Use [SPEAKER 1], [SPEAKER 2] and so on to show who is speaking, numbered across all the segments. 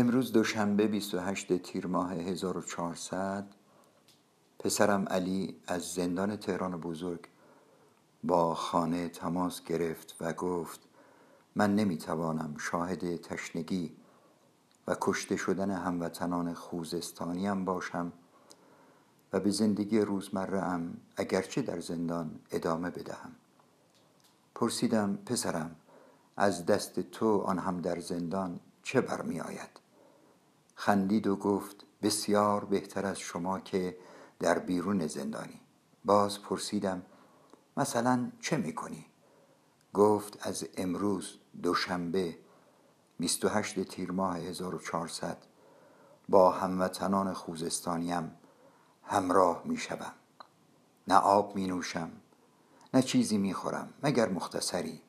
[SPEAKER 1] امروز دوشنبه 28 تیر ماه 1400 پسرم علی از زندان تهران بزرگ با خانه تماس گرفت و گفت من نمی‌توانم شاهد تشنگی و کشته شدن هموطنان خوزستانیم باشم و به زندگی روزمره ام اگرچه در زندان ادامه بدهم. پرسیدم پسرم از دست تو آن هم در زندان چه برمی آید خندید و گفت بسیار بهتر از شما که در بیرون زندانی باز پرسیدم مثلا چه می‌کنی؟ گفت از امروز دوشنبه 28 تیر ماه 1400 با هموطنان خوزستانیم همراه می شدم. نه آب می نوشم نه چیزی می خورم مگر مختصری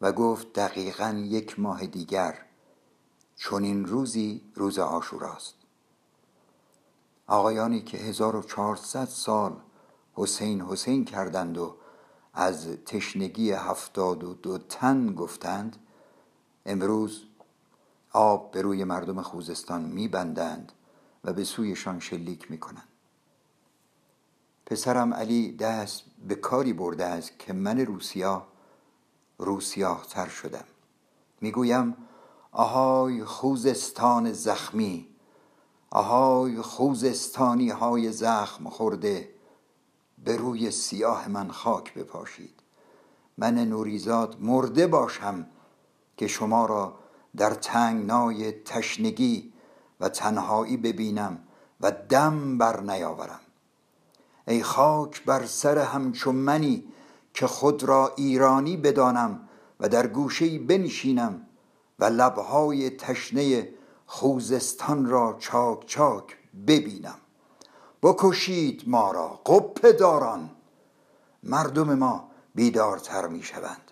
[SPEAKER 1] و گفت دقیقا یک ماه دیگر چون این روزی روز آشوراست آقایانی که 1400 سال حسین حسین کردند و از تشنگی هفتاد و دو تن گفتند امروز آب به روی مردم خوزستان میبندند و به سویشان شلیک می‌کنند. پسرم علی دست به کاری برده است که من روسیا روسیاه تر شدم. می‌گویم آهای خوزستان زخمی آهای خوزستانی های زخم خورده به روی سیاه من خاک بپاشید. من نوریزاد مرده باشم که شما را در تنگنای تشنگی و تنهایی ببینم و دم بر نیاورم. ای خاک بر سر همچون منی که خود را ایرانی بدانم و در گوشه بنشینم و لبهای تشنه خوزستان را چاک چاک ببینم. بکشید ما را قپه داران. مردم ما بیدارتر می شوند.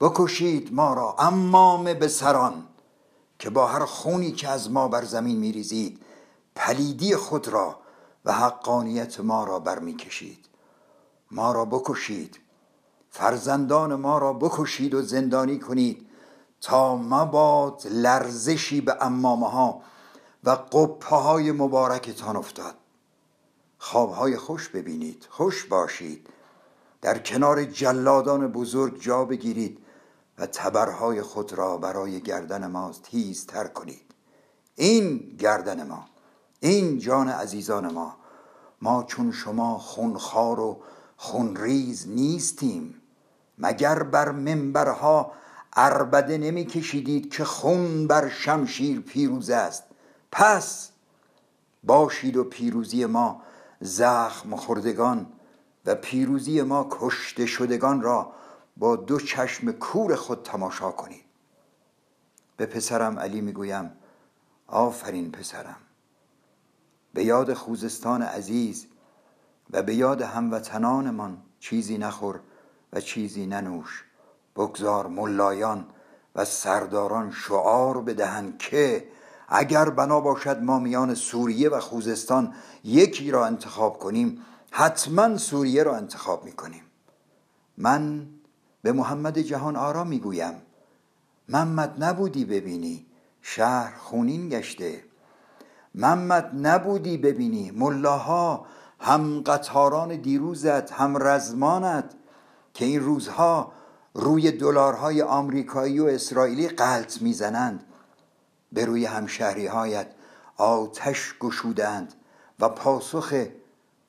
[SPEAKER 1] بکشید ما را امام به سران که با هر خونی که از ما بر زمین می ریزید پلیدی خود را و حقانیت ما را برمیکشید ما را بکشید. فرزندان ما را بکشید و زندانی کنید. تا مباد لرزشی به امامه ها و قپه های مبارکتان افتاد. خوابهای خوش ببینید خوش باشید. در کنار جلادان بزرگ جا بگیرید و تبرهای خود را برای گردن ما تر کنید. این گردن ما این جان عزیزان ما ما چون شما خونخوار و خونریز نیستیم مگر بر منبرها اربده نمی کشیدید که خون بر شمشیر پیروز است. پس باشید و پیروزی ما زخم خوردگان و پیروزی ما کشته شدگان را با دو چشم کور خود تماشا کنید. به پسرم علی می‌گویم آفرین پسرم. به یاد خوزستان عزیز و به یاد هموطنانمان چیزی نخور و چیزی ننوش. بگذار ملایان و سرداران شعار بدهند که اگر بنا باشد ما میان سوریه و خوزستان یکی را انتخاب کنیم حتما سوریه را انتخاب می‌کنیم. من به محمد جهان آرا می‌گویم. محمد نبودی ببینی شهر خونین گشته. محمد نبودی ببینی ملاها هم قطاران دیروزت هم رزمانت که این روزها روی دلارهای آمریکایی و اسرائیلی قلط می‌زنند. به روی همشهری هایت آتش گشودند و پاسخ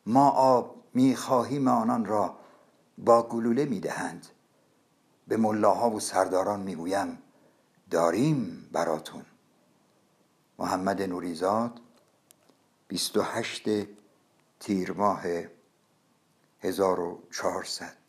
[SPEAKER 1] ما آب می‌خواهیم آنان را با گلوله می‌دهند. به ملاها و سرداران می‌گویم داریم براتون. محمد نوریزاد 28 تیر ماه 1400